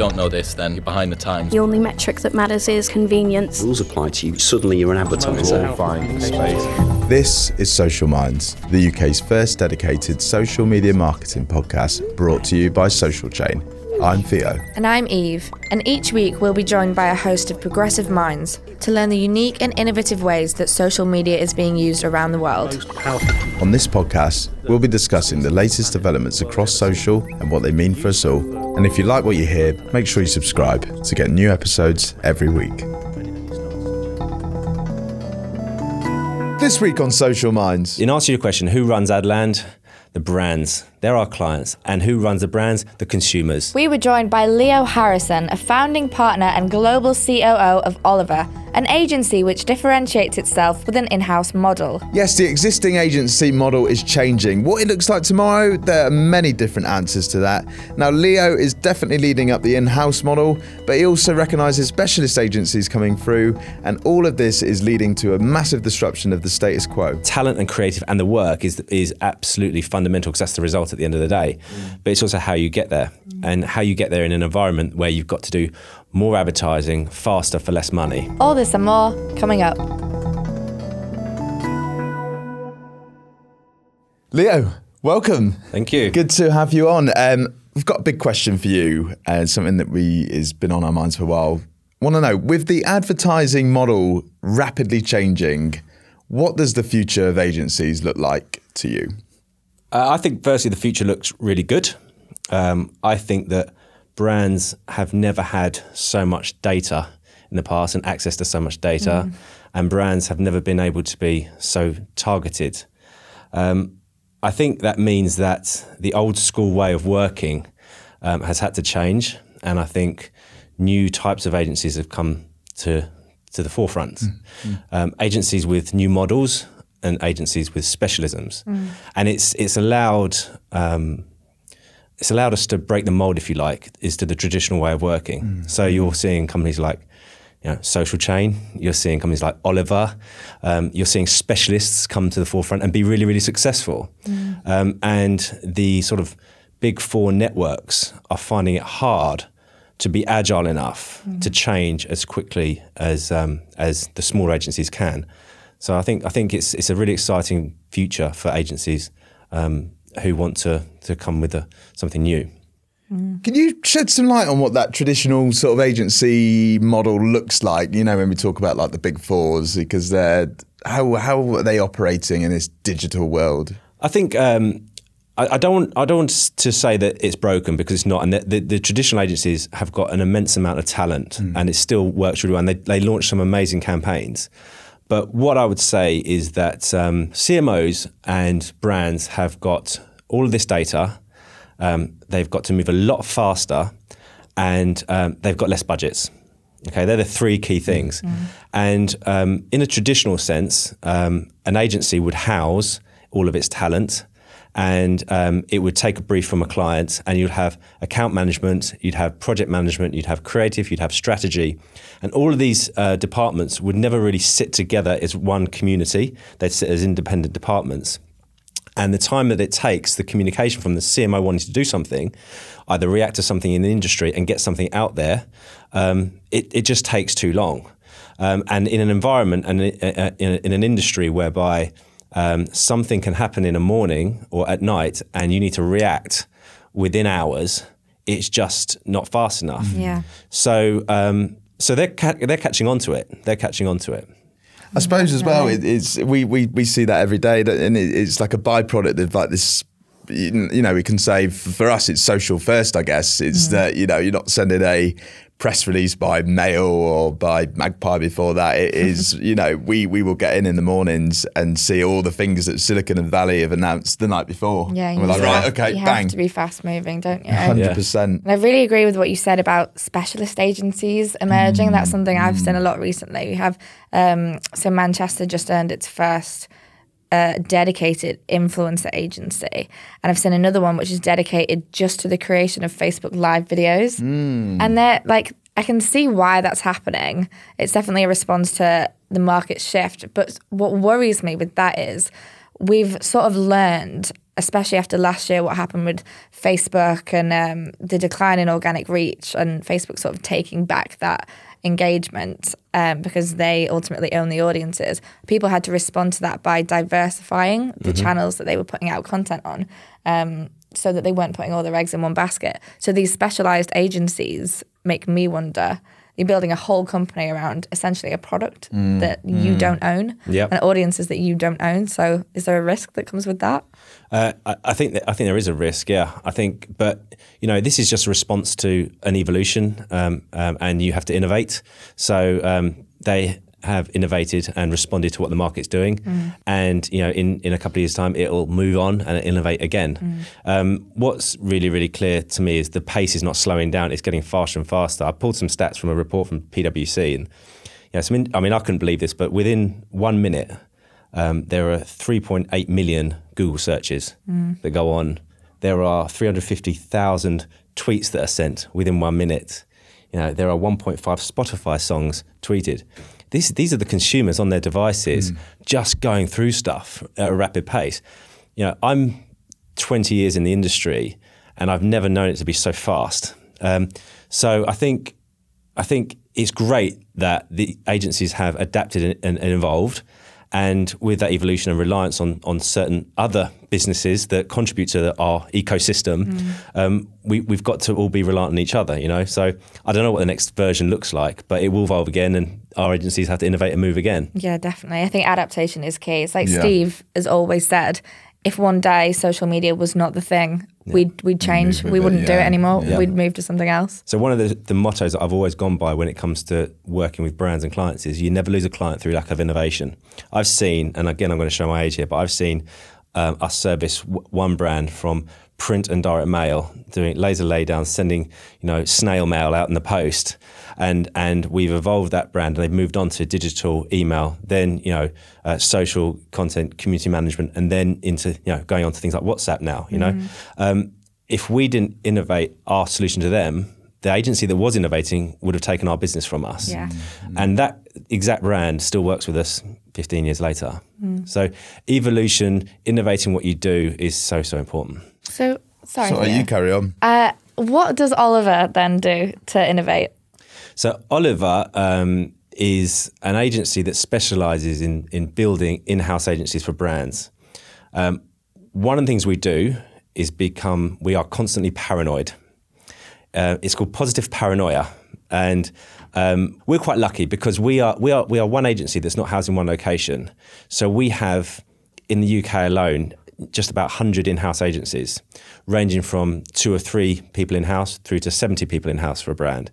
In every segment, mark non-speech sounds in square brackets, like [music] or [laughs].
don't know this, then you're behind the times. The only metric that matters is convenience. Rules apply to you. Suddenly you're an advertiser. Find space. This is Social Minds, the UK's first dedicated social media marketing podcast brought to you by Social Chain. I'm Theo. And I'm Eve, and each week we'll be joined by a host of progressive minds to learn the unique and innovative ways that social media is being used around the world. On this podcast, we'll be discussing the latest developments across social and what they mean for us all. And if you like what you hear, make sure you subscribe to get new episodes every week. This week on Social Minds. In answer to your question, who runs Adland? The brands. They're our clients. And who runs the brands? The consumers. We were joined by Leo Harrison, a founding partner and global COO of Oliver, an agency which differentiates itself with an in house model. Yes, the existing agency model is changing. What it looks like tomorrow, there are many different answers to that. Now, Leo is definitely leading up the in house model, but he also recognises specialist agencies coming through, and all of this is leading to a massive disruption of the status quo. Talent and creative and the work is, is absolutely fundamental because that's the result at the end of the day. Mm. But it's also how you get there mm. and how you get there in an environment where you've got to do more advertising faster for less money. All this and more coming up. Leo, welcome. Thank you. Good to have you on. Um, we've got a big question for you, and something that we has been on our minds for a while. Want to know with the advertising model rapidly changing, what does the future of agencies look like to you? Uh, I think, firstly, the future looks really good. Um, I think that brands have never had so much data in the past and access to so much data, and brands have never been able to be so targeted. Um, I think that means that the old school way of working um, has had to change, and I think new types of agencies have come to to the forefront. Um, agencies with new models and agencies with specialisms, and it's it's allowed. Um, it's allowed us to break the mold, if you like, is to the traditional way of working. So you're seeing companies like, you know, Social Chain. You're seeing companies like Oliver. Um, you're seeing specialists come to the forefront and be really, really successful. Um, and the sort of big four networks are finding it hard to be agile enough to change as quickly as um, as the smaller agencies can. So I think I think it's it's a really exciting future for agencies um, who want to to come with a, something new. Can you shed some light on what that traditional sort of agency model looks like? You know, when we talk about like the big fours, because they're how how are they operating in this digital world? I think um, I, I don't want, I don't want to say that it's broken because it's not. And the, the, the traditional agencies have got an immense amount of talent, and it still works really well. And they they launch some amazing campaigns. But what I would say is that um, CMOs and brands have got all of this data. Um, they've got to move a lot faster, and um, they've got less budgets. Okay, they're the three key things. And um, in a traditional sense, um, an agency would house all of its talent and um, it would take a brief from a client and you'd have account management, you'd have project management, you'd have creative, you'd have strategy. And all of these uh, departments would never really sit together as one community, they'd sit as independent departments. And the time that it takes, the communication from the CMO wanting to do something, either react to something in the industry and get something out there, um, it, it just takes too long. Um, and in an environment and in, in, in an industry whereby um, something can happen in a morning or at night and you need to react within hours, it's just not fast enough. Yeah. So, um, so they're, ca- they're catching on to it. They're catching on to it. I suppose as well, it, it's we, we we see that every day, that- and it, it's like a byproduct of like this. You you know, we can say for us, it's social first. I guess it's that you know you're not sending a press release by mail or by Magpie before that. It [laughs] is you know we we will get in in the mornings and see all the things that Silicon Valley have announced the night before. Yeah, and we're you like have- right, okay, you bang, have to be fast moving, don't you? hundred percent. I really agree with what you said about specialist agencies emerging. That's something I've seen a lot recently. We have um, so Manchester just earned its first uh, dedicated influencer agency, and I've seen another one which is dedicated just to the creation of Facebook Live videos. And they're like, I can see why that's happening. It's definitely a response to the market shift. But what worries me with that is we've sort of learned especially after last year, what happened with Facebook and um, the decline in organic reach, and Facebook sort of taking back that engagement um, because they ultimately own the audiences. People had to respond to that by diversifying the channels that they were putting out content on. Um, so that they weren't putting all their eggs in one basket. So these specialized agencies make me wonder you're building a whole company around essentially a product that you don't own Yep. and audiences that you don't own. So is there a risk that comes with that? Uh, I, I think that, I think there is a risk. Yeah, I think, but you know, this is just a response to an evolution, um, um, and you have to innovate. So um, they have innovated and responded to what the market's doing, and you know, in in a couple of years' time, it'll move on and innovate again. Um, what's really really clear to me is the pace is not slowing down; it's getting faster and faster. I pulled some stats from a report from PwC, and yes, I mean, I mean, I couldn't believe this, but within one minute um, there are 3.8 million Google searches that go on. There are 350,000 tweets that are sent within one minute. You know, there are 1.5 Spotify songs tweeted. These, these are the consumers on their devices just going through stuff at a rapid pace. You know, I'm 20 years in the industry and I've never known it to be so fast. Um, so I think I think it's great that the agencies have adapted and, and, and evolved. And with that evolution and reliance on, on certain other businesses that contribute to our ecosystem, um, we, we've got to all be reliant on each other, you know? So I don't know what the next version looks like, but it will evolve again and our agencies have to innovate and move again. Yeah, definitely. I think adaptation is key. It's like Yeah. Steve has always said, if one day social media was not the thing, we'd we'd change. We wouldn't do yeah. it anymore. Yeah. We'd move to something else. So one of the, the mottos that I've always gone by when it comes to working with brands and clients is you never lose a client through lack of innovation. I've seen, and again I'm going to show my age here, but I've seen um, us service w- one brand from print and direct mail, doing laser laydown, sending you know snail mail out in the post, and and we've evolved that brand and they've moved on to digital email, then you know uh, social content, community management, and then into you know going on to things like WhatsApp now. You know, um, if we didn't innovate our solution to them, the agency that was innovating would have taken our business from us. Yeah. And that exact brand still works with us 15 years later. So evolution, innovating what you do is so, so important. So sorry. So you carry on. uh, what does Oliver then do to innovate? So Oliver um, is an agency that specializes in, in building in-house agencies for brands. Um, one of the things we do is become, we are constantly paranoid. Uh, it's called positive paranoia. And um, we're quite lucky because we are, we, are, we are one agency that's not housed in one location. So we have, in the UK alone, just about 100 in house agencies, ranging from two or three people in house through to 70 people in house for a brand.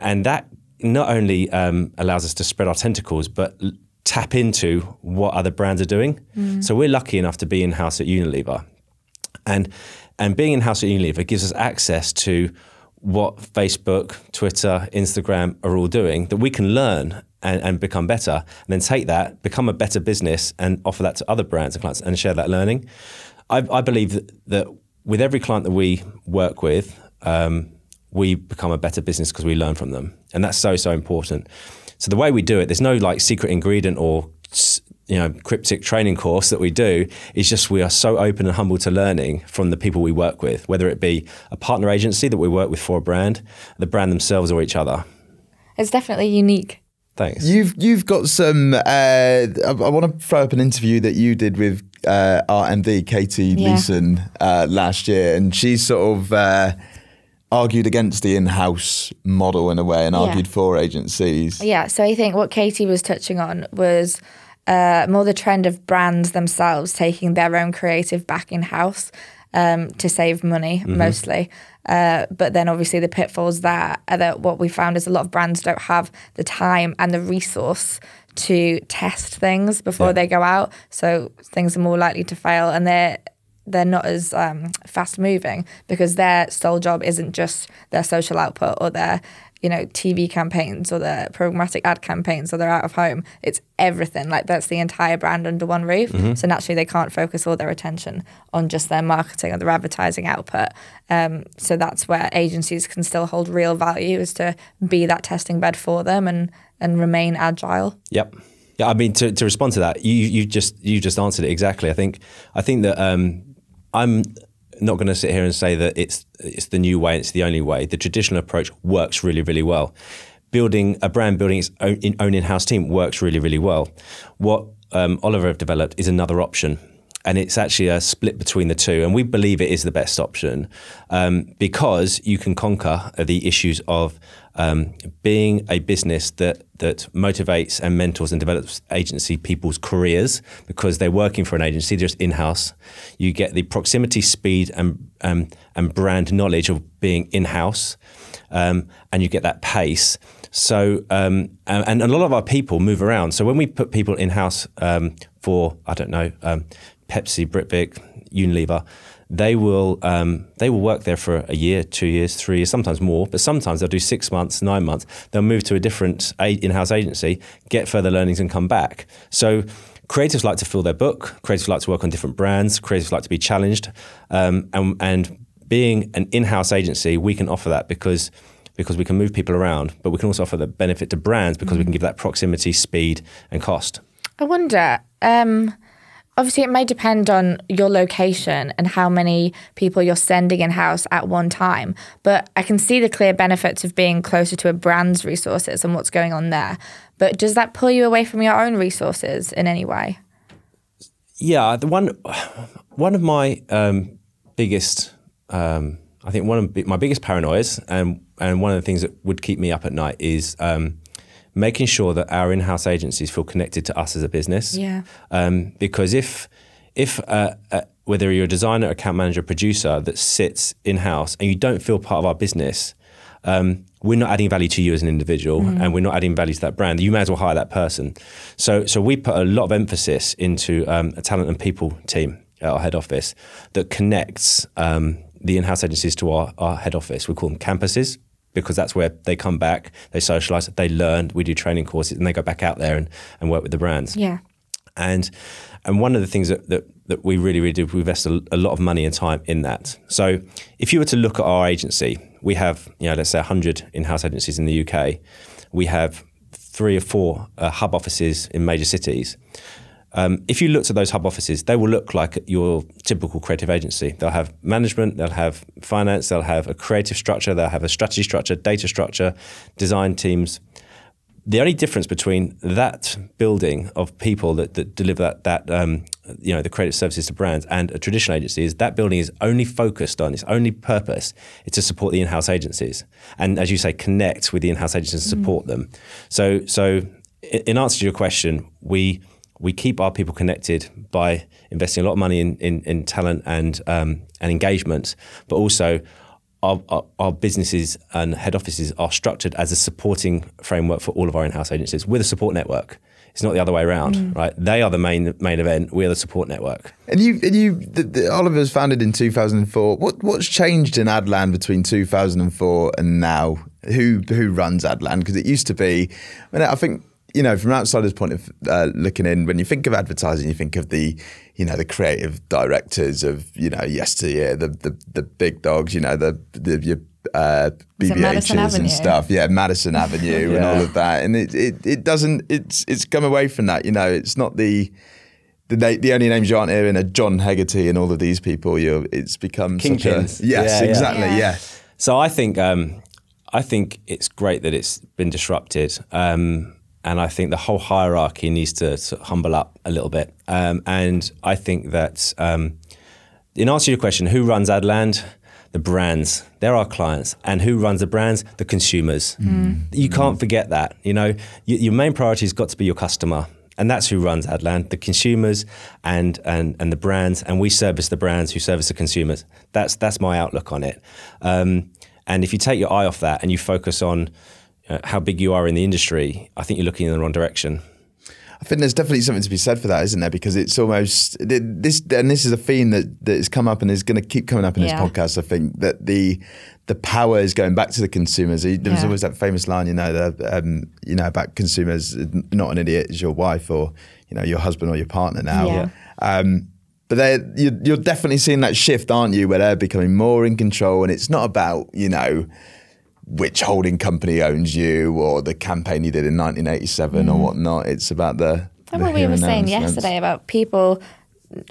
And that not only um, allows us to spread our tentacles, but l- tap into what other brands are doing. So we're lucky enough to be in house at Unilever. And and being in house at Unilever gives us access to what Facebook, Twitter, Instagram are all doing that we can learn and, and become better, and then take that, become a better business, and offer that to other brands and clients and share that learning. I, I believe that, that with every client that we work with, um, we become a better business because we learn from them, and that's so so important. So the way we do it, there's no like secret ingredient or you know cryptic training course that we do. It's just we are so open and humble to learning from the people we work with, whether it be a partner agency that we work with for a brand, the brand themselves, or each other. It's definitely unique. Thanks. You've you've got some. Uh, I, I want to throw up an interview that you did with uh, our MD Katie Yeah. Leeson uh, last year, and she's sort of uh, argued against the in-house model in a way, and Yeah. argued for agencies. Yeah, so I think what Katie was touching on was uh, more the trend of brands themselves taking their own creative back in house um, to save money mostly. Uh, but then obviously the pitfalls there are that what we found is a lot of brands don't have the time and the resource to test things before Yeah. they go out. So things are more likely to fail and they're they're not as um, fast moving because their sole job isn't just their social output or their you know TV campaigns or their programmatic ad campaigns or their out of home. It's everything. Like that's the entire brand under one roof. So naturally they can't focus all their attention on just their marketing or their advertising output. Um, so that's where agencies can still hold real value is to be that testing bed for them and and remain agile. Yep. Yeah, I mean to, to respond to that, you you just you just answered it exactly. I think I think that um, I'm not going to sit here and say that it's it's the new way, it's the only way. The traditional approach works really, really well. Building a brand, building its own, own in-house team works really, really well. What um, Oliver have developed is another option. And it's actually a split between the two. And we believe it is the best option um, because you can conquer the issues of um, being a business that that motivates and mentors and develops agency people's careers because they're working for an agency, just in house. You get the proximity, speed, and um, and brand knowledge of being in house, um, and you get that pace. So, um, and, and, a lot of our people move around. So when we put people in house um, for, I don't know, um, Pepsi, Britvic, Unilever, they will um, they will work there for a year, two years, three years, sometimes more. But sometimes they'll do six months, nine months. They'll move to a different in-house agency, get further learnings, and come back. So creatives like to fill their book. Creatives like to work on different brands. Creatives like to be challenged, um, and, and being an in-house agency, we can offer that because because we can move people around, but we can also offer the benefit to brands because mm. we can give that proximity, speed, and cost. I wonder. Um, obviously it may depend on your location and how many people you're sending in house at one time but i can see the clear benefits of being closer to a brand's resources and what's going on there. But does that pull you away from your own resources in any way? Yeah the one one of my um, biggest um, i think one of my biggest paranoias and and one of the things that would keep me up at night is um, making sure that our in-house agencies feel connected to us as a business. Yeah. Um, because if if uh, uh, whether you're a designer, account manager, producer that sits in-house and you don't feel part of our business, um, we're not adding value to you as an individual, mm. and we're not adding value to that brand. You may as well hire that person. So, so we put a lot of emphasis into um, a talent and people team at our head office that connects um, the in-house agencies to our, our head office. We call them campuses because that's where they come back, they socialize, they learn, we do training courses, and they go back out there and, and work with the brands. Yeah. And and one of the things that, that, that we really, really do, we invest a, a, lot of money and time in that. So if you were to look at our agency, we have, you know, let's say 100 in-house agencies in the UK. We have three or four uh, hub offices in major cities. Um, if you looked at those hub offices, they will look like your typical creative agency. They'll have management, they'll have finance, they'll have a creative structure, they'll have a strategy structure, data structure, design teams. The only difference between that building of people that, that deliver that, that um, you know, the creative services to brands and a traditional agency is that building is only focused on its only purpose is to support the in-house agencies and, as you say, connect with the in-house agencies and support mm. them. So, so in answer to your question, we we keep our people connected by investing a lot of money in, in, in talent and um, and engagement, but also our, our, our, businesses and head offices are structured as a supporting framework for all of our in-house agencies with a support network. It's not the other way around, mm. right? They are the main main event. We are the support network. And you, and you, the, the, Oliver's founded in 2004. What what's changed in Adland between 2004 and now? Who who runs Adland? Because it used to be. I, mean, I think you know, from an outsider's point of uh, looking in, when you think of advertising, you think of the, you know, the creative directors of, you know, yesteryear, the the, the big dogs, you know, the the your uh, BBHs and stuff, yeah, Madison Avenue yeah. and all of that, and it, it it doesn't, it's it's come away from that, you know, it's not the. The, the only names you aren't hearing are John Hegarty and all of these people. You, it's become Kingpins. A, yes, yeah, exactly. Yeah. yeah. So I think um, I think it's great that it's been disrupted. Um, and I think the whole hierarchy needs to sort of humble up a little bit. Um, and I think that, um, in answer to your question, who runs Adland? The brands, they're our clients, and who runs the brands? The consumers. Mm. You can't forget that. You know, your main priority has got to be your customer, and that's who runs Adland, the consumers and and and the brands, and we service the brands who service the consumers. That's that's my outlook on it. Um, and if you take your eye off that and you focus on uh, how big you are in the industry, I think you're looking in the wrong direction. I think there's definitely something to be said for that, isn't there? Because it's almost this, and this is a theme that that has come up and is going to keep coming up in yeah. this podcast. I think that the the power is going back to the consumers. There was yeah. always that famous line, you know, the, um, you know, about consumers. Not an idiot is your wife or you know your husband or your partner now. Yeah. Um, but you're, you're definitely seeing that shift, aren't you? Where they're becoming more in control, and it's not about you know which holding company owns you or the campaign you did in 1987 mm. or whatnot. It's about the. That's what we were saying yesterday about people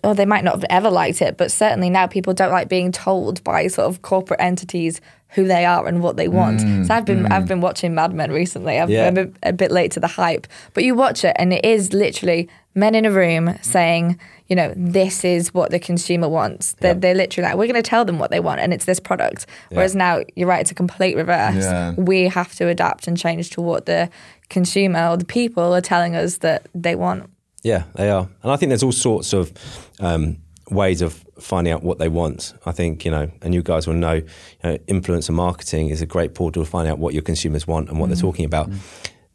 or they might not have ever liked it, but certainly now people don't like being told by sort of corporate entities who they are and what they want. so I've been I've been watching Mad Men recently. I've, Yeah. I'm a, a bit late to the hype, but you watch it and it is literally men in a room saying, you know, this is what the consumer wants. They're, they're literally like, we're going to tell them what they want, and it's this product. Whereas now, you're right, it's a complete reverse. Yeah. We have to adapt and change to what the consumer or the people are telling us that they want. Yeah, they are, and I think there's all sorts of um, ways of finding out what they want. I think you know, and you guys will know, you know, influencer marketing is a great portal to find out what your consumers want and what they're talking about.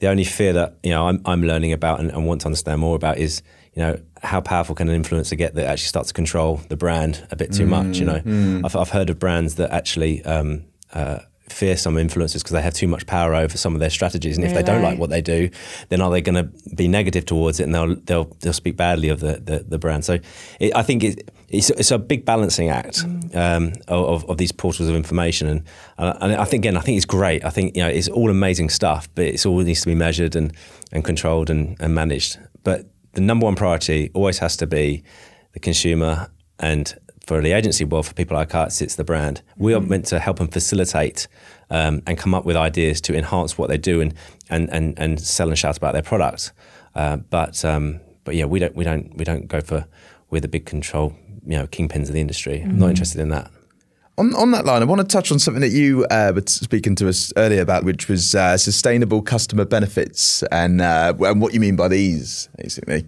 The only fear that you know I'm, I'm learning about and, and want to understand more about is you know how powerful can an influencer get that actually starts to control the brand a bit too much. You know, I've, I've heard of brands that actually. Um, uh, fear some influencers because they have too much power over some of their strategies and if they don't like what they do then are they going to be negative towards it and they'll they'll they'll speak badly of the the, the brand. So it, I think it, it's it's a big balancing act um, of, of these portals of information and and I think again I think it's great. I think you know it's all amazing stuff but it's all needs to be measured and and controlled and, and managed. But the number one priority always has to be the consumer and for the agency world, for people like us, it's the brand. We are meant to help them facilitate um, and come up with ideas to enhance what they do and and and, and sell and shout about their product. Uh, but um, but yeah, we don't we don't we don't go for we're the big control you know kingpins of the industry. I'm not interested in that. On, on that line, I want to touch on something that you uh, were speaking to us earlier about, which was uh, sustainable customer benefits and uh, and what you mean by these, basically.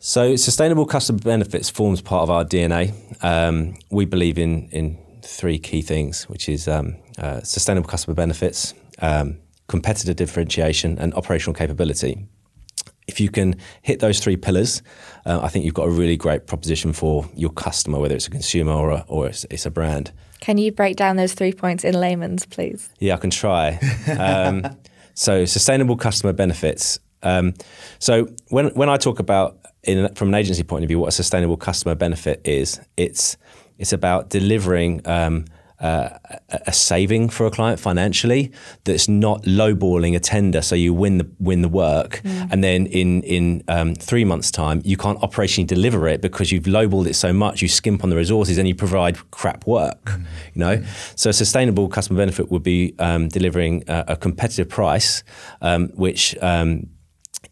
So, sustainable customer benefits forms part of our DNA. Um, we believe in in three key things, which is um, uh, sustainable customer benefits, um, competitive differentiation, and operational capability. If you can hit those three pillars, uh, I think you've got a really great proposition for your customer, whether it's a consumer or a, or it's, it's a brand. Can you break down those three points in layman's, please? Yeah, I can try. Um, [laughs] so, sustainable customer benefits. Um, so, when when I talk about in, from an agency point of view, what a sustainable customer benefit is, it's it's about delivering um, uh, a saving for a client financially that's not lowballing a tender, so you win the win the work, and then in in um, three months' time you can't operationally deliver it because you've lowballed it so much, you skimp on the resources, and you provide crap work. You know, so a sustainable customer benefit would be um, delivering a, a competitive price, um, which um,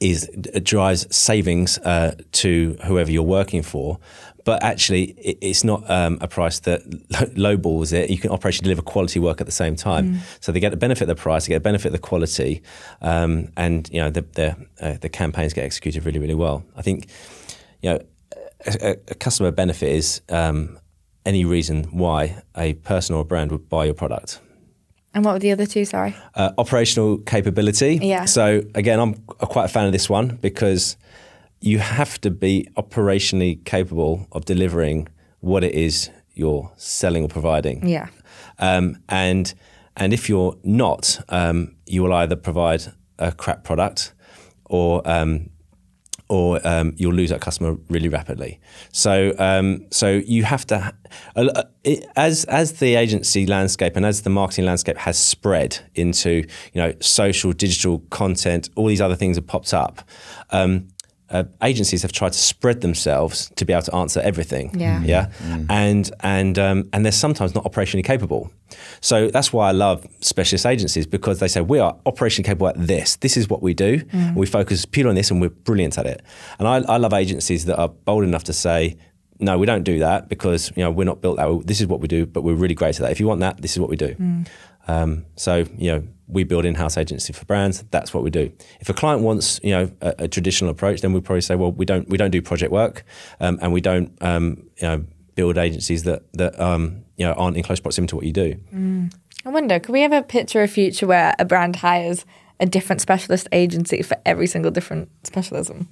is it drives savings uh, to whoever you're working for. But actually, it, it's not um, a price that low- [laughs] lowballs it. You can operationally deliver quality work at the same time. So they get the benefit of the price, they get the benefit of the quality, um, and you know the the, uh, the campaigns get executed really really well. I think you know a, a- a customer benefit is um, any reason why a person or a brand would buy your product And what were the other two? Sorry. uh, operational capability. Yeah. So again, I'm quite a fan of this one because you have to be operationally capable of delivering what it is you're selling or providing. Yeah. Um, and and if you're not, um, you will either provide a crap product or um, or um, you'll lose that customer really rapidly. So um, so you have to as as the agency landscape and as the marketing landscape has spread into you know social digital content, all these other things have popped up. Um, uh, agencies have tried to spread themselves to be able to answer everything. Yeah. Yeah. And and um, and they're sometimes not operationally capable. So that's why I love specialist agencies because they say we are operationally capable at this. This is what we do. We focus purely on this, and we're brilliant at it. And I, I love agencies that are bold enough to say. No, we don't do that because you know we're not built that. way. This is what we do, but we're really great at that. If you want that, this is what we do. Um, so you know, we build in-house agency for brands. That's what we do. If a client wants you know a, a traditional approach, then we probably say, well, we don't we don't do project work, um, and we don't um, you know build agencies that that um, you know aren't in close proximity to what you do. I wonder, could we ever picture a future where a brand hires a different specialist agency for every single different specialism?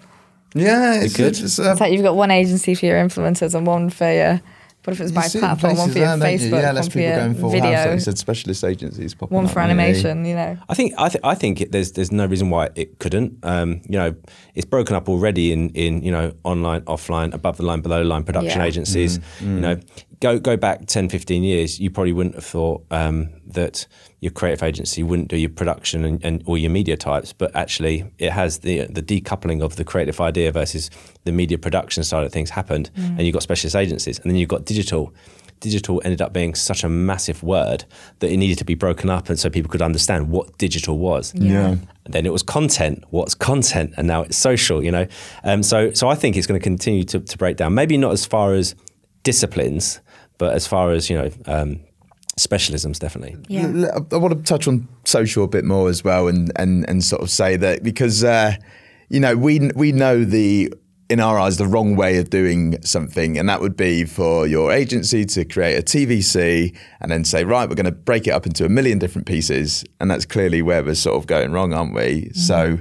Yeah, it's, could. it's, uh, It's like you've got one agency for your influencers and one for your, what if it's you by see it in platform, one for your now, you? Facebook, Yeah, one less for people your going full video, house. Like you said, specialist agencies popping one for aren't they? animation, you know. I think I, th- I think it, there's there's no reason why it couldn't. Um, you know, it's broken up already in in you know online, offline, above the line, below the line production Yeah. agencies. You know, go go back 10, 15 years, you probably wouldn't have thought um, that your creative agency wouldn't do your production and, and or your media types, but actually it has the the decoupling of the creative idea versus the media production side of things happened, and you've got specialist agencies, and then you've got digital. Digital ended up being such a massive word that it needed to be broken up, and so people could understand what digital was. Yeah. And then it was content. What's content? And now it's social. You know, um, so so I think it's going to continue to, to break down. Maybe not as far as disciplines, but as far as you know, um, specialisms definitely. Yeah. L- l- I want to touch on social a bit more as well, and and and sort of say that because uh, you know we we know the in our eyes the wrong way of doing something, and that would be for your agency to create a TVC and then say right, we're going to break it up into a million different pieces, and that's clearly where we're sort of going wrong, aren't we? So.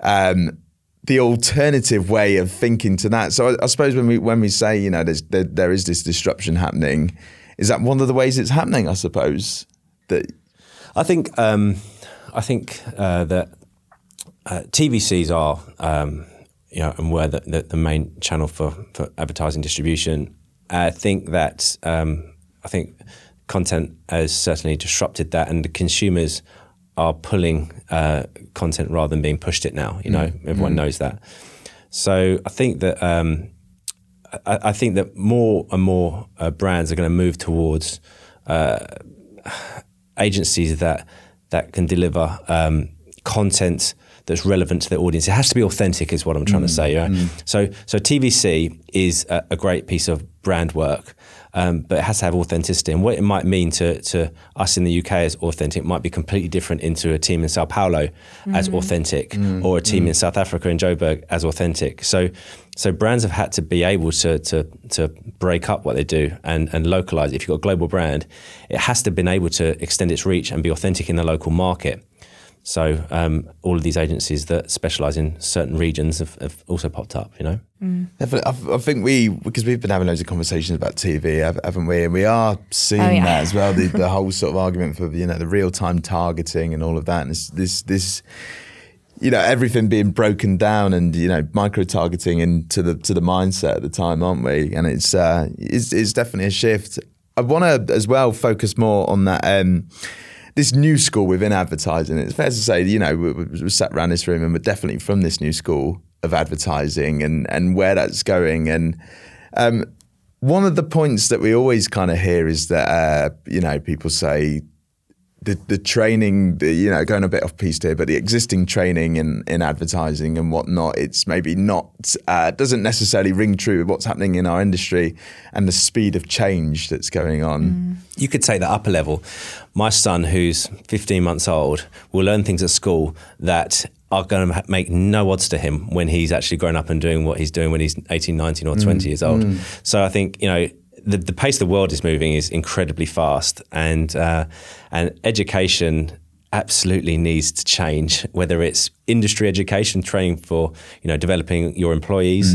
Um, the alternative way of thinking to that. So I, I suppose when we when we say you know there's, there, there is this disruption happening, is that one of the ways it's happening? I suppose that I think um, I think uh, that uh, TVCs are um, you know and were the, the, the main channel for, for advertising distribution. I think that um, I think content has certainly disrupted that, and the consumers are pulling uh, content rather than being pushed it now. You know, everyone knows that. So I think that um, I, I think that more and more uh, brands are going to move towards agencies that that can deliver um, content that's relevant to their audience. It has to be authentic, is what I'm trying to mm, say. Yeah? Mm. So, so TVC is a, a great piece of brand work, um, but it has to have authenticity. And what it might mean to to us in the UK as authentic might be completely different into a team in Sao Paulo as mm-hmm. authentic, mm, or a team in South Africa in Joburg as authentic. So. So brands have had to be able to to to break up what they do and and localize. If you've got a global brand, it has to have been able to extend its reach and be authentic in the local market. So um, all of these agencies that specialize in certain regions have, have also popped up. You know. Definitely. I, I think we because we've been having loads of conversations about TV, haven't we? And we are seeing Oh, yeah. that as well. The, the [laughs] whole sort of argument for you know the real time targeting and all of that, and this this this you know everything being broken down and you know micro targeting into the to the mindset at the time, aren't we? And it's uh, it's, it's definitely a shift. I want to as well focus more on that. Um, this new school within advertising. It's fair to say, you know, we, we sat around this room and we're definitely from this new school of advertising and and where that's going. And um, one of the points that we always kind of hear is that uh, you know people say the the training, the, you know, going a bit off piece here, but the existing training in in advertising and whatnot, it's maybe not uh, doesn't necessarily ring true with what's happening in our industry and the speed of change that's going on. Mm. You could take that up a level. My son, who's 15 months old, will learn things at school that are going to make no odds to him when he's actually grown up and doing what he's doing when he's 18, 19, or 20 mm. years old. Mm. So I think, you know, the, the pace the world is moving is incredibly fast, and uh, and education absolutely needs to change. Whether it's industry education, training for you know developing your employees,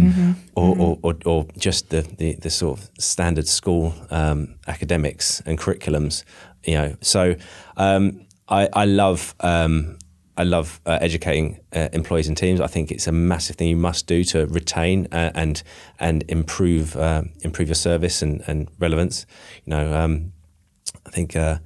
or, Or, or, or just the, the, the sort of standard school um, academics and curriculums, you know. So um, I, I love. Um, I love uh, educating uh, employees and teams. I think it's a massive thing you must do to retain uh, and and improve uh, improve your service and, and relevance. You know, um, I think uh,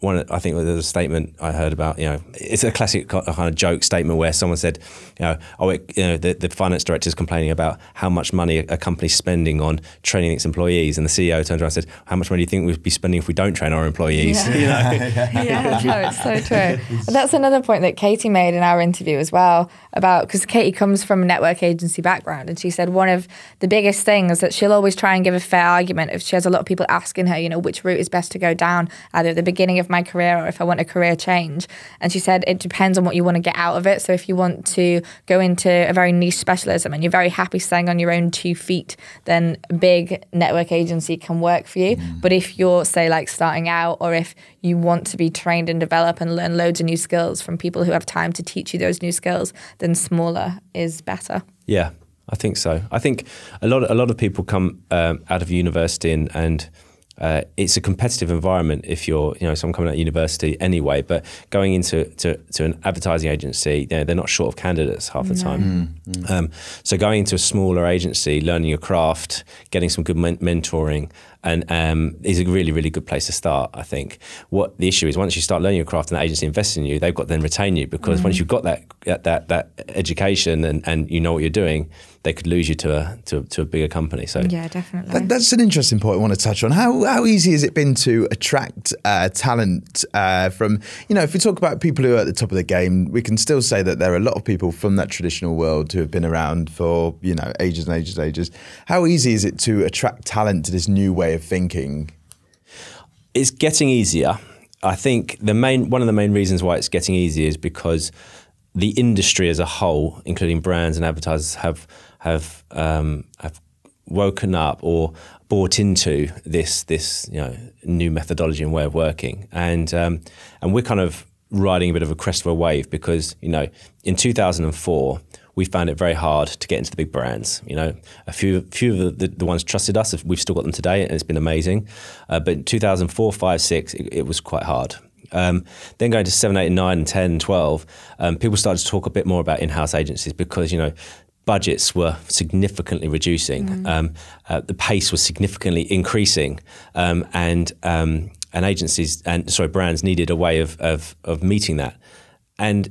one. I think there's a statement I heard about. You know, it's a classic kind of joke statement where someone said, you know, oh, it, you know, the, the finance director is complaining about how much money a, company's spending on training its employees, and the CEO turns around and said, how much money do you think we'd be spending if we don't train our employees? [laughs] You know? [laughs] yeah, no, it's so true. That's another point that Katie made in our interview as well about because Katie comes from a network agency background, and she said one of the biggest things that she'll always try and give a fair argument if she has a lot of people asking her, you know, which route is best to go down, either at the beginning of my career or if I want a career change. And she said it depends on what you want to get out of it. So if you want to go into a very niche specialism and you're very happy staying on your own two feet, then a big network agency can work for you. But if you're, say, like starting out, or if you want to be trained and develop and learn loads of new skills from people who have time to teach you those new skills, then smaller is better. Yeah, I think so. I think a lot of, a lot of people come um, out of university and, and uh, it's a competitive environment if you're, you know, someone coming out of university anyway. But going into to, to an advertising agency, you know, they're not short of candidates half the time. Um, so going into a smaller agency, learning your craft, getting some good men- mentoring, and um, is a really really good place to start. I think. What the issue is, once you start learning your craft and the agency invests in you, they've got to then retain you because once you've got that that that education and, and you know what you're doing, they could lose you to a to, to a bigger company. So Yeah, definitely. That, that's an interesting point I want to touch on. How how easy has it been to attract uh, talent uh, from you know if we talk about people who are at the top of the game, we can still say that there are a lot of people from that traditional world who have been around for you know ages and ages and ages. How easy is it to attract talent to this new way of thinking? it's getting easier. I think the main one of the main reasons why it's getting easier is because the industry as a whole, including brands and advertisers, have have um, have woken up or bought into this this you know new methodology and way of working, and um, and we're kind of riding a bit of a crest of a wave because you know in 2004 we found it very hard to get into the big brands. You know, a few few of the, the, the ones trusted us. We've still got them today, and it's been amazing. Uh, but in 2004, 5, 6, it, it was quite hard. Um, then going to 7, 8, 9, and 10, 12, um, people started to talk a bit more about in-house agencies because, you know, budgets were significantly reducing. Um, uh, the pace was significantly increasing, um, and um, and agencies and sorry brands needed a way of of, of meeting that. And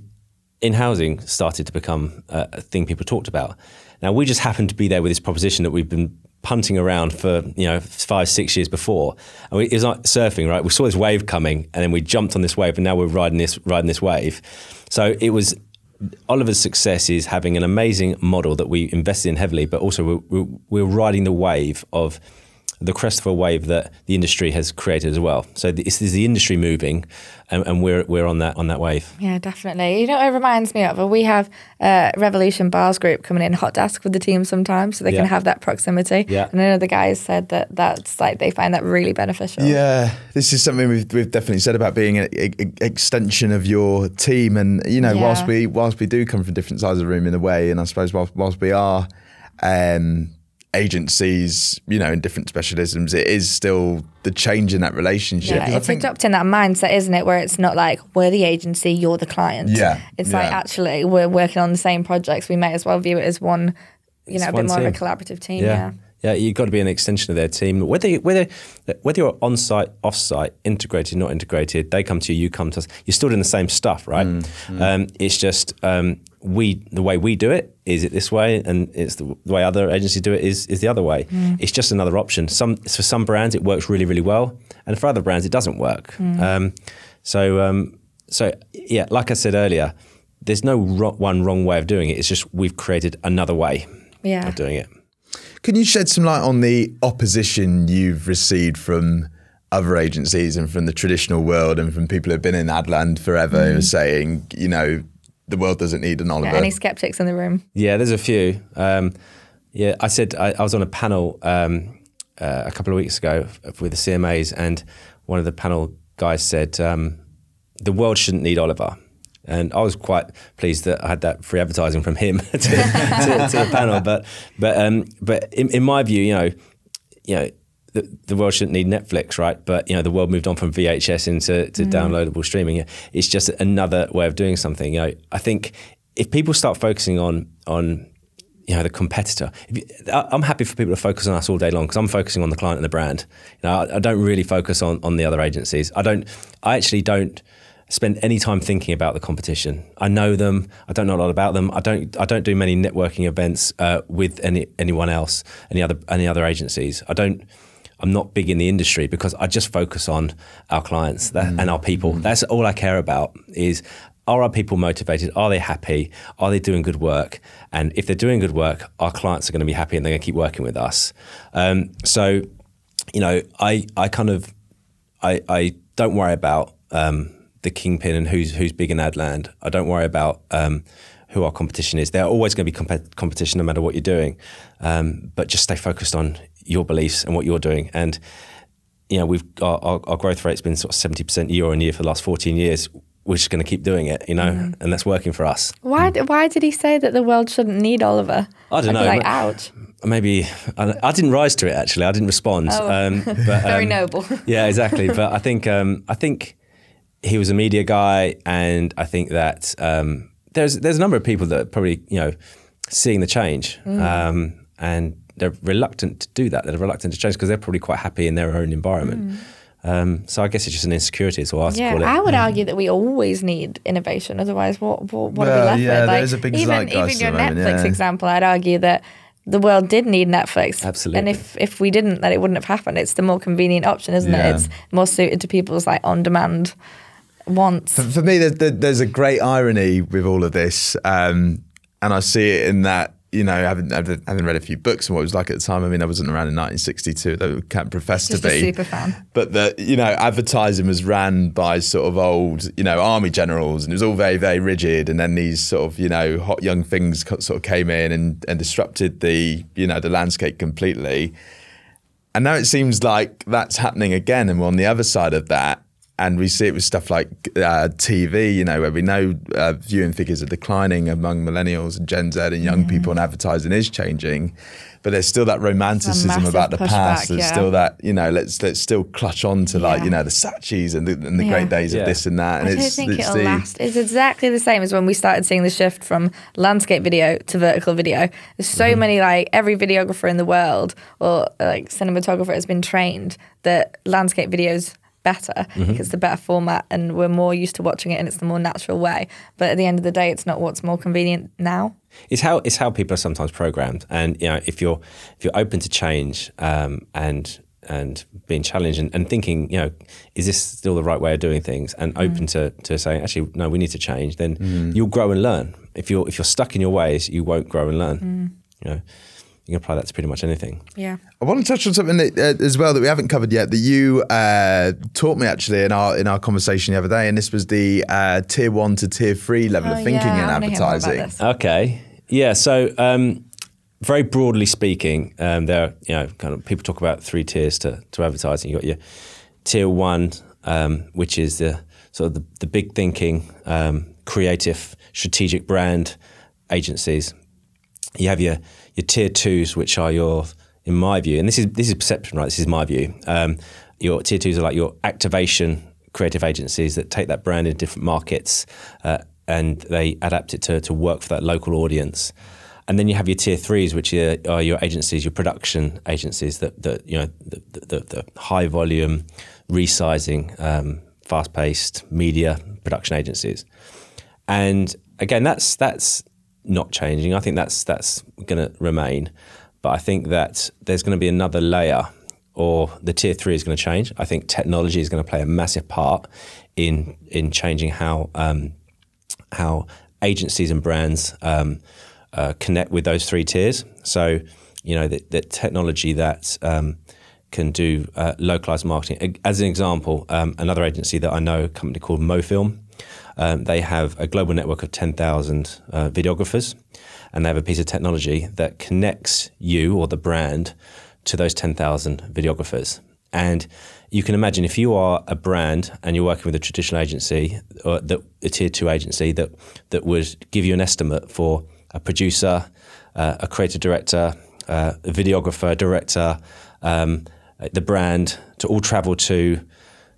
in housing started to become a, a thing people talked about. Now we just happened to be there with this proposition that we've been punting around for you know five six years before, and we, it was like surfing, right? We saw this wave coming, and then we jumped on this wave, and now we're riding this riding this wave. So it was Oliver's success is having an amazing model that we invested in heavily, but also we're, we're, we're riding the wave of the crest of a wave that the industry has created as well. So this is the industry moving, and, and we're we're on that on that wave. Yeah, definitely. You know, what it reminds me of. We have uh, Revolution Bars Group coming in hot desk with the team sometimes, so they Yeah. can have that proximity. Yeah. And I know the guys said that that's like they find that really beneficial. Yeah, this is something we've, we've definitely said about being an extension of your team, and you know, Yeah. whilst we whilst we do come from different sides of the room in a way, and I suppose whilst, whilst we are um, agencies, you know, in different specialisms, it is still the change in that relationship. Yeah, it's think- adopting that mindset, isn't it? Where it's not like we're the agency, you're the client. Yeah, It's like actually we're working on the same projects. We may as well view it as one, you know, It's a bit one more of a collaborative team. Yeah. Yeah. Yeah, you've got to be an extension of their team. Whether whether whether you're on site, off site, integrated, not integrated, they come to you, you come to us. You're still doing the same stuff, right? Um, it's just um, we the way we do it is it this way, and it's the, the way other agencies do it is is the other way. It's just another option. Some for some brands it works really really well, and for other brands it doesn't work. Um, so um, so yeah, like I said earlier, there's no ro- one wrong way of doing it. It's just we've created another way Yeah. of doing it. Can you shed some light on the opposition you've received from other agencies and from the traditional world and from people who've been in Adland forever who are saying, you know, the world doesn't need an Yeah, Oliver? Any skeptics in the room? Yeah, there's a few. Um, yeah, I said I, I was on a panel um, uh, a couple of weeks ago with the CMAs, and one of the panel guys said um, the world shouldn't need Oliver. And I was quite pleased that I had that free advertising from him [laughs] to, to, to the panel. But but um, but in, in my view, you know, you know, the, the world shouldn't need Netflix, right? But you know, the world moved on from VHS into to downloadable streaming. It's just another way of doing something. You know, I think if people start focusing on on you know the competitor, if you, I- I'm happy for people to focus on us all day long because I'm focusing on the client and the brand. You know, I, I don't really focus on on the other agencies. I don't. I actually don't spend any time thinking about the competition. I know them. I don't know a lot about them. I don't. I don't do many networking events uh, with any anyone else, any other any other agencies. I don't. I'm not big in the industry because I just focus on our clients that, and our people. That's all I care about. Is are our people motivated? Are they happy? Are they doing good work? And if they're doing good work, our clients are going to be happy and they're going to keep working with us. Um, so, you know, I I kind of I, I don't worry about um, the kingpin and who's who's big in Adland. I don't worry about um, who our competition is. There's always going to be comp- competition no matter what you're doing, um, but just stay focused on your beliefs and what you're doing. And you know, we've our, our, our growth rate's been sort of seventy percent year on year for the last 14 years. We're just going to keep doing it, you know, and that's working for us. Why? d- Why did he say that the world shouldn't need Oliver? I don't I'd know. Like, ouch. maybe I, I didn't rise to it. Actually, I didn't respond. Oh. Um, but, [laughs] Very um, noble. [laughs] yeah, exactly. But I think um, I think he was a media guy, and I think that um, there's there's a number of people that are probably you know seeing the change, um, and they're reluctant to do that. They're reluctant to change because they're probably quite happy in their own environment. Um, so I guess it's just an insecurity, is what I Yeah, call it. I would argue that we always need innovation. Otherwise, what what, what are we left yeah, with? there is a big even even your at moment, Netflix yeah. example, I'd argue that the world did need Netflix. Absolutely. And if if we didn't, then it wouldn't have happened. It's the more convenient option, isn't Yeah. it? It's more suited to people's like on demand wants. For, for me, there's, there's a great irony with all of this, um, and I see it in that you know, having having read a few books and what it was like at the time. I mean, I wasn't around in 1962, though I can't profess Just to a be. super fan. But that you know, advertising was ran by sort of old, you know, army generals, and it was all very, very rigid. And then these sort of, you know, hot young things sort of came in and, and disrupted the, you know, the landscape completely. And now it seems like that's happening again, and we're on the other side of that. And we see it with stuff like uh, TV, you know, where we know uh, viewing figures are declining among millennials and Gen Z and young people, and advertising is changing. But there's still that romanticism about the pushback, past. There's yeah. still that, you know, let's let's still clutch on to like, Yeah. you know, the Saatchis and the, and the Yeah. great days Yeah. of this and that. And I don't it's, think it's it'll the, last. It's exactly the same as when we started seeing the shift from landscape video to vertical video. There's so Mm-hmm. many like every videographer in the world or like cinematographer has been trained that landscape videos better Mm-hmm. because it's the better format and we're more used to watching it and it's the more natural way. But at the end of the day, it's not what's more convenient now. It's how it's how people are sometimes programmed, and you know if you're if you're open to change um, and and being challenged and, and thinking, you know, is this still the right way of doing things, and open to, to saying, actually, no, we need to change, then you'll grow and learn. If you're if you're stuck in your ways, you won't grow and learn. You know, you can apply that to pretty much anything. Yeah. I want to touch on something that, uh, as well that we haven't covered yet that you uh, taught me actually in our in our conversation the other day, and this was the uh, tier one to tier three level Oh, of thinking yeah, in I wanna hear more about advertising. this. Okay. Yeah. So, um, very broadly speaking, um, there are, you know, kind of people talk about three tiers to, to advertising. You've got your tier one, um, which is the sort of the, the big thinking, um, creative, strategic brand agencies. You have your your tier twos, which are your, in my view, and this is this is perception, right? This is my view. Um, your tier twos are like your activation creative agencies that take that brand in different markets uh, and they adapt it to, to work for that local audience. And then you have your tier threes, which are, are your agencies, your production agencies that, that you know the, the, the high volume, resizing, um, fast paced media production agencies. And again, that's that's not changing. I think that's that's going to remain. But I think that there's going to be another layer, or the tier three is going to change. I think technology is going to play a massive part in in changing how um, how agencies and brands um, uh, connect with those three tiers. So, you know, the, technology that um, can do uh, localized marketing. As an example, um, another agency that I know, a company called MoFilm, um, they have a global network of 10,000 uh, videographers, and they have a piece of technology that connects you or the brand to those 10,000 videographers. And you can imagine if you are a brand and you're working with a traditional agency or that, a tier two agency that, that would give you an estimate for a producer, uh, a creative director, uh, a videographer, director, um, the brand to all travel to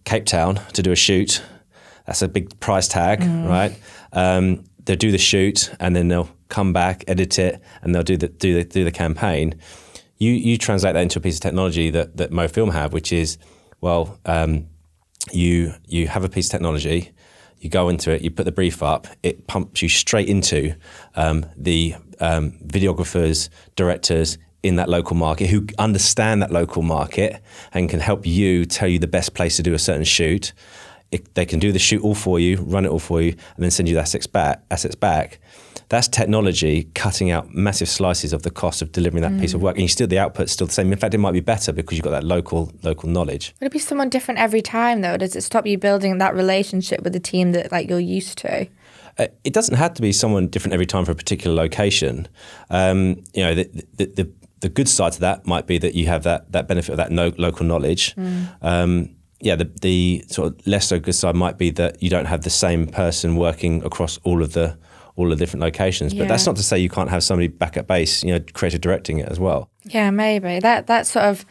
Cape Town to do a shoot. That's a big price tag, right? Um, they'll do the shoot and then they'll come back, edit it, and they'll do the do the do the campaign. You you translate that into a piece of technology that that MoFilm have, which is well, um, you you have a piece of technology, you go into it, you put the brief up, it pumps you straight into um, the um, videographers, directors in that local market who understand that local market and can help you tell you the best place to do a certain shoot. It, they can do the shoot all for you, run it all for you, and then send you the assets back. Assets back. That's technology cutting out massive slices of the cost of delivering that piece of work, and you still the output's still the same. In fact, it might be better because you've got that local local knowledge. Would it be someone different every time though? Does it stop you building that relationship with the team that like you're used to? Uh, it doesn't have to be someone different every time for a particular location. Um, you know, the, the, the, the good side to that might be that you have that, that benefit of that no, local knowledge. Um, yeah, the, the sort of less so good side might be that you don't have the same person working across all of the all the different locations. But that's not to say you can't have somebody back at base, you know, creative directing it as well. Yeah, maybe that that sort of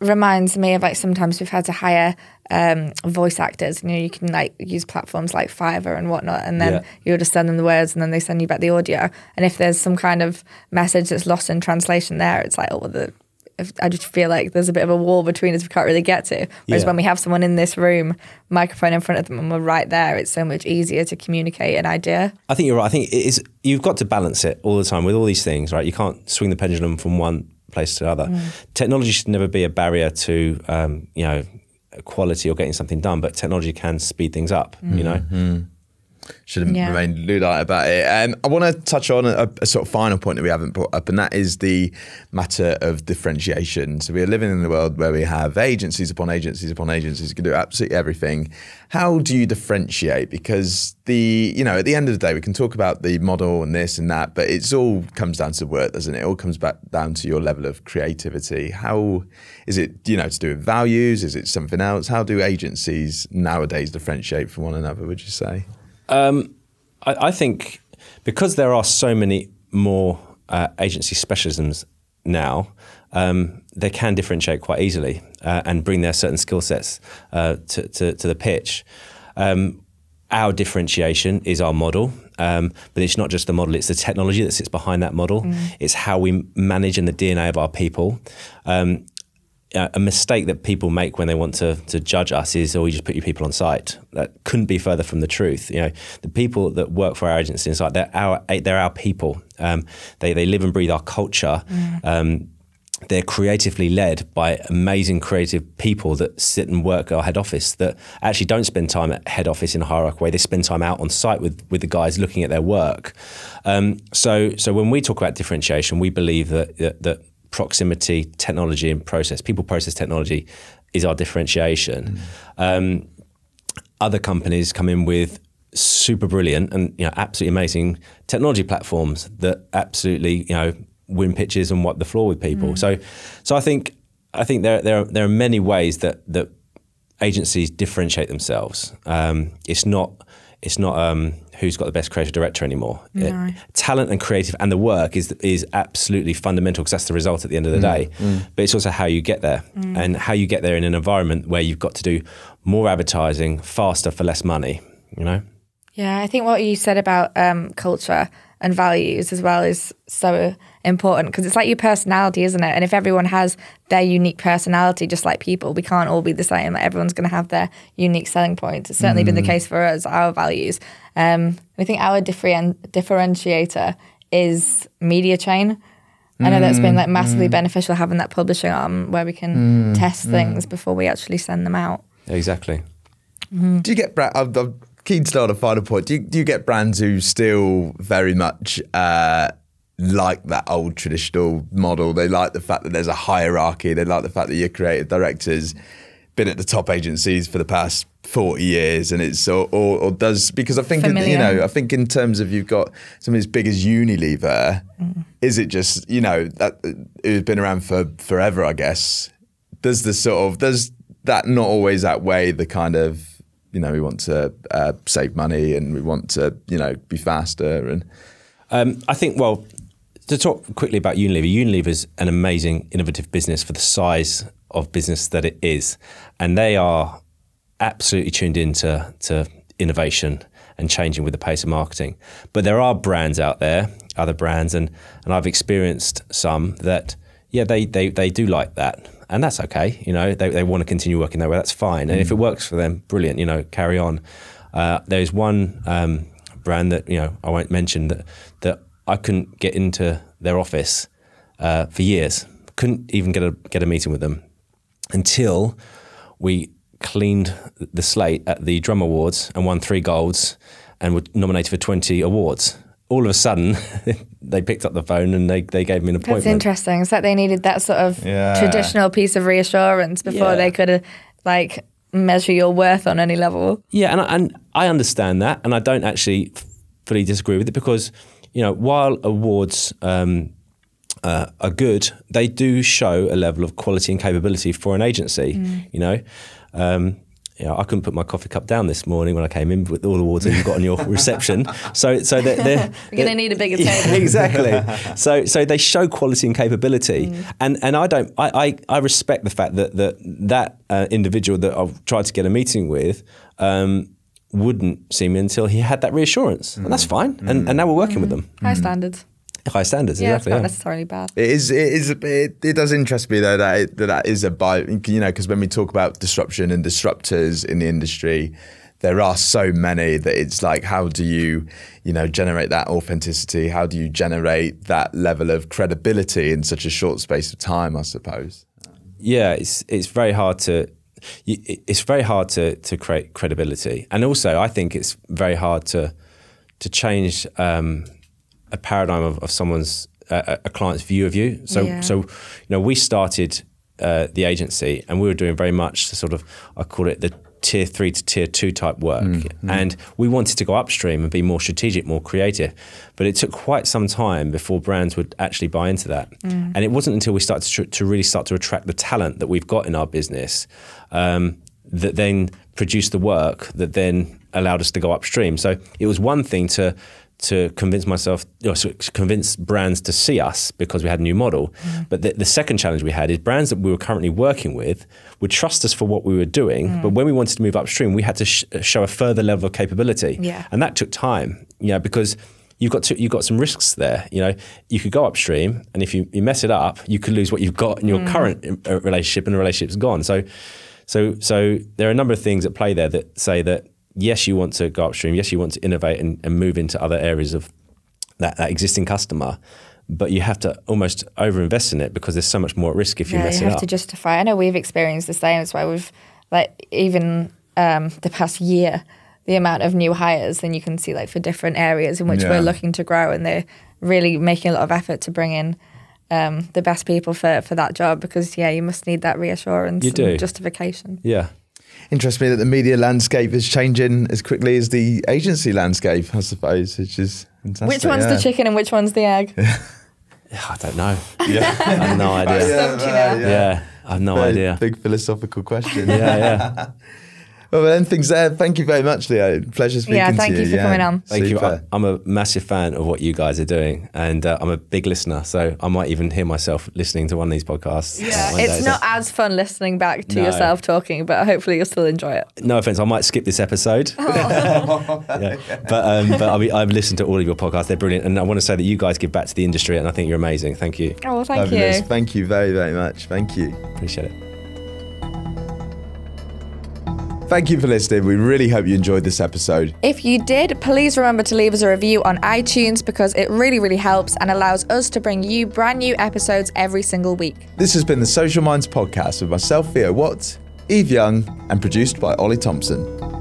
reminds me of like sometimes we've had to hire um, voice actors. You know, you can like use platforms like Fiverr and whatnot, and then Yeah. you'll just send them the words, and then they send you back the audio. And if there's some kind of message that's lost in translation, there, it's like oh, well, the if, I just feel like there's a bit of a wall between us we can't really get to. Whereas Yeah. when we have someone in this room, microphone in front of them, and we're right there, it's so much easier to communicate an idea. I think you're right. I think it is. You've got to balance it all the time with all these things, right? You can't swing the pendulum from one place to the other. Technology should never be a barrier to, um, you know, quality or getting something done. But technology can speed things up. You know. Should have Yeah. remained Luddite about it. Um, I want to touch on a, a sort of final point that we haven't brought up, and that is the matter of differentiation. So we are living in a world where we have agencies upon agencies upon agencies who can do absolutely everything. How do you differentiate? Because the you know at the end of the day we can talk about the model and this and that, but it's all comes down to work, doesn't it? It all comes back down to your level of creativity. How is it you know to do with values? Is it something else? How do agencies nowadays differentiate from one another? Would you say? I, I think because there are so many more uh, agency specialisms now, um, they can differentiate quite easily uh, and bring their certain skill sets uh, to, to, to the pitch. Um, our differentiation is our model, um, but it's not just the model, it's the technology that sits behind that model. It's how we manage and the DNA of our people. Um, a mistake that people make when they want to to judge us is, oh, you just put your people on site. That couldn't be further from the truth. You know, the people that work for our agency inside, they're our they're our people. Um, they they live and breathe our culture. Um, they're creatively led by amazing creative people that sit and work at our head office that actually don't spend time at head office in a hierarchical way. They spend time out on site with, with the guys looking at their work. Um, so, so when we talk about differentiation, we believe that, that, that proximity, technology, and process, people, process, technology, is our differentiation. Um, other companies come in with super brilliant and you know absolutely amazing technology platforms that absolutely you know win pitches and wipe the floor with people. So, so I think I think there there are, there are many ways that that agencies differentiate themselves. Um, it's not it's not um, who's got the best creative director anymore. Uh, it- talent and creative and the work is is absolutely fundamental because that's the result at the end of the mm. day. Mm. But it's also how you get there mm. and how you get there in an environment where you've got to do more advertising faster for less money. You know. Yeah, I think what you said about um, culture and values as well is so important because it's like your personality, isn't it? And if everyone has their unique personality, just like people, we can't all be the same. Like everyone's going to have their unique selling points. It's certainly been the case for us, our values. Um, I think our different, differentiator is Media Chain. I know that's been like massively beneficial having that publishing arm where we can test things before we actually send them out. Exactly. Do you get brand? I'm, I'm keen to start a final point. Do you, do you get brands who still very much uh, like that old traditional model? They like the fact that there's a hierarchy. They like the fact that your creative directors been at the top agencies for the past 40 years and it's or, or, or does because I think you know I think in terms of you've got something as big as Unilever is it just you know that it's been around for forever I guess. Does the sort of does that not always outweigh the kind of you know we want to uh, save money and we want to you know be faster and? Um, I think, well, to talk quickly about Unilever, Unilever's an amazing, innovative business for the size of business that it is. And they are absolutely tuned into to innovation and changing with the pace of marketing. But there are brands out there, other brands, and, and I've experienced some that, yeah, they, they, they do like that. And that's okay. You know, they, they want to continue working that way. That's fine. And if it works for them, brilliant, you know, carry on. Uh, there's one um, brand that, you know, I won't mention that, that I couldn't get into their office uh, for years. Couldn't even get a, get a meeting with them until we cleaned the slate at the Drum Awards and won three golds and were nominated for 20 awards. All of a sudden, [laughs] they picked up the phone and they, they gave me an appointment. That's interesting. It's like they needed that sort of Yeah. traditional piece of reassurance before Yeah. they could have like measure your worth on any level. Yeah, and I, and I understand that, and I don't actually fully disagree with it because you know while awards um, uh, are good, they do show a level of quality and capability for an agency. You know, um, you know, I couldn't put my coffee cup down this morning when I came in with all the water you've got on your [laughs] reception. So, so they're, they're, You're gonna need a bigger [laughs] Yeah, table. exactly. [laughs] so, so they show quality and capability, Mm. and and I don't. I, I, I respect the fact that that that uh, individual that I've tried to get a meeting with. Um, wouldn't see me until he had that reassurance, and that's fine. And, and now we're working with them. High standards. High standards, Yeah, it's not yeah. necessarily bad. It is. It is. It, it does interest me though that it, that that is a buy. You know, because when we talk about disruption and disruptors in the industry, there are so many that it's like, how do you, you know, generate that authenticity? How do you generate that level of credibility in such a short space of time? I suppose. yeah, it's it's very hard to it's very hard to to create credibility, and also I think it's very hard to to change um, a paradigm of, of someone's uh, a client's view of you. So Yeah. so you know we started uh, the agency, and we were doing very much the sort of I call it the tier three to tier two type work, and we wanted to go upstream and be more strategic, more creative. But it took quite some time before brands would actually buy into that, and it wasn't until we started to, to really start to attract the talent that we've got in our business um, that then produced the work that then allowed us to go upstream. So it was one thing to to convince myself, know, to convince brands to see us because we had a new model. Mm. But the, the second challenge we had is brands that we were currently working with would trust us for what we were doing. Mm. But when we wanted to move upstream, we had to sh- show a further level of capability. Yeah. And that took time, you know, because you've got to, you've got some risks there. You know, you could go upstream, and if you, you mess it up, you could lose what you've got in your mm. current uh, relationship, and the relationship's gone. So, so, so there are a number of things at play there that say that yes, you want to go upstream, yes, you want to innovate and, and move into other areas of that, that existing customer, but you have to almost overinvest in it because there's so much more at risk if you yeah, mess you it have up. to justify. I know we've experienced the same. That's why we've like even um, the past year, the amount of new hires, then you can see like for different areas in which Yeah. we're looking to grow, and they're really making a lot of effort to bring in. Um, the best people for, for that job because yeah you must need that reassurance You and do. justification yeah. Interests me that the media landscape is changing as quickly as the agency landscape. I suppose, which is fantastic. which one's yeah. the chicken and which one's the egg [laughs] I don't know. [laughs] I have no idea. Stumped you. Yeah, I have no Very idea. Big philosophical question. Yeah, yeah. [laughs] Well, then things there. Thank you very much, Leo. Pleasure speaking Yeah, to thank you. you for coming on. Thank you. I, I'm a massive fan of what you guys are doing, and uh, I'm a big listener. So I might even hear myself listening to one of these podcasts. uh, it's day. not as fun listening back to No. yourself talking but hopefully you'll still enjoy it No offense, I might skip this episode. [laughs] Yeah. But um, but I mean, I've listened to all of your podcasts; they're brilliant, and I want to say that you guys give back to the industry, and I think you're amazing. Thank you, oh well thank Fabulous. you Thank you very, very much. Thank you. appreciate it. Thank you for listening. We really hope you enjoyed this episode. If you did, please remember to leave us a review on iTunes because it really, really helps and allows us to bring you brand new episodes every single week. This has been the Social Minds podcast with myself, Theo Watts, Eve Young, and produced by Ollie Thompson.